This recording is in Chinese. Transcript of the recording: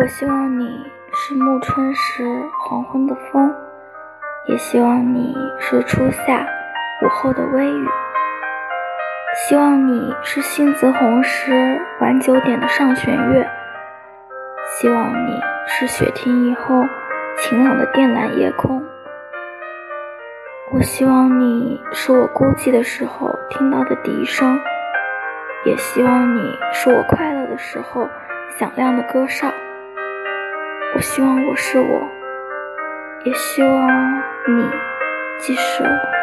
我希望你是暮春时黄昏的风，也希望你是初夏午后的微雨。希望你是杏子红时晚九点的上弦月，希望你是雪停以后晴朗的靛蓝夜空。我希望你是我孤寂的时候听到的笛声，也希望你是我快乐的时候响亮的歌哨。我希望我是我，也希望你既是我。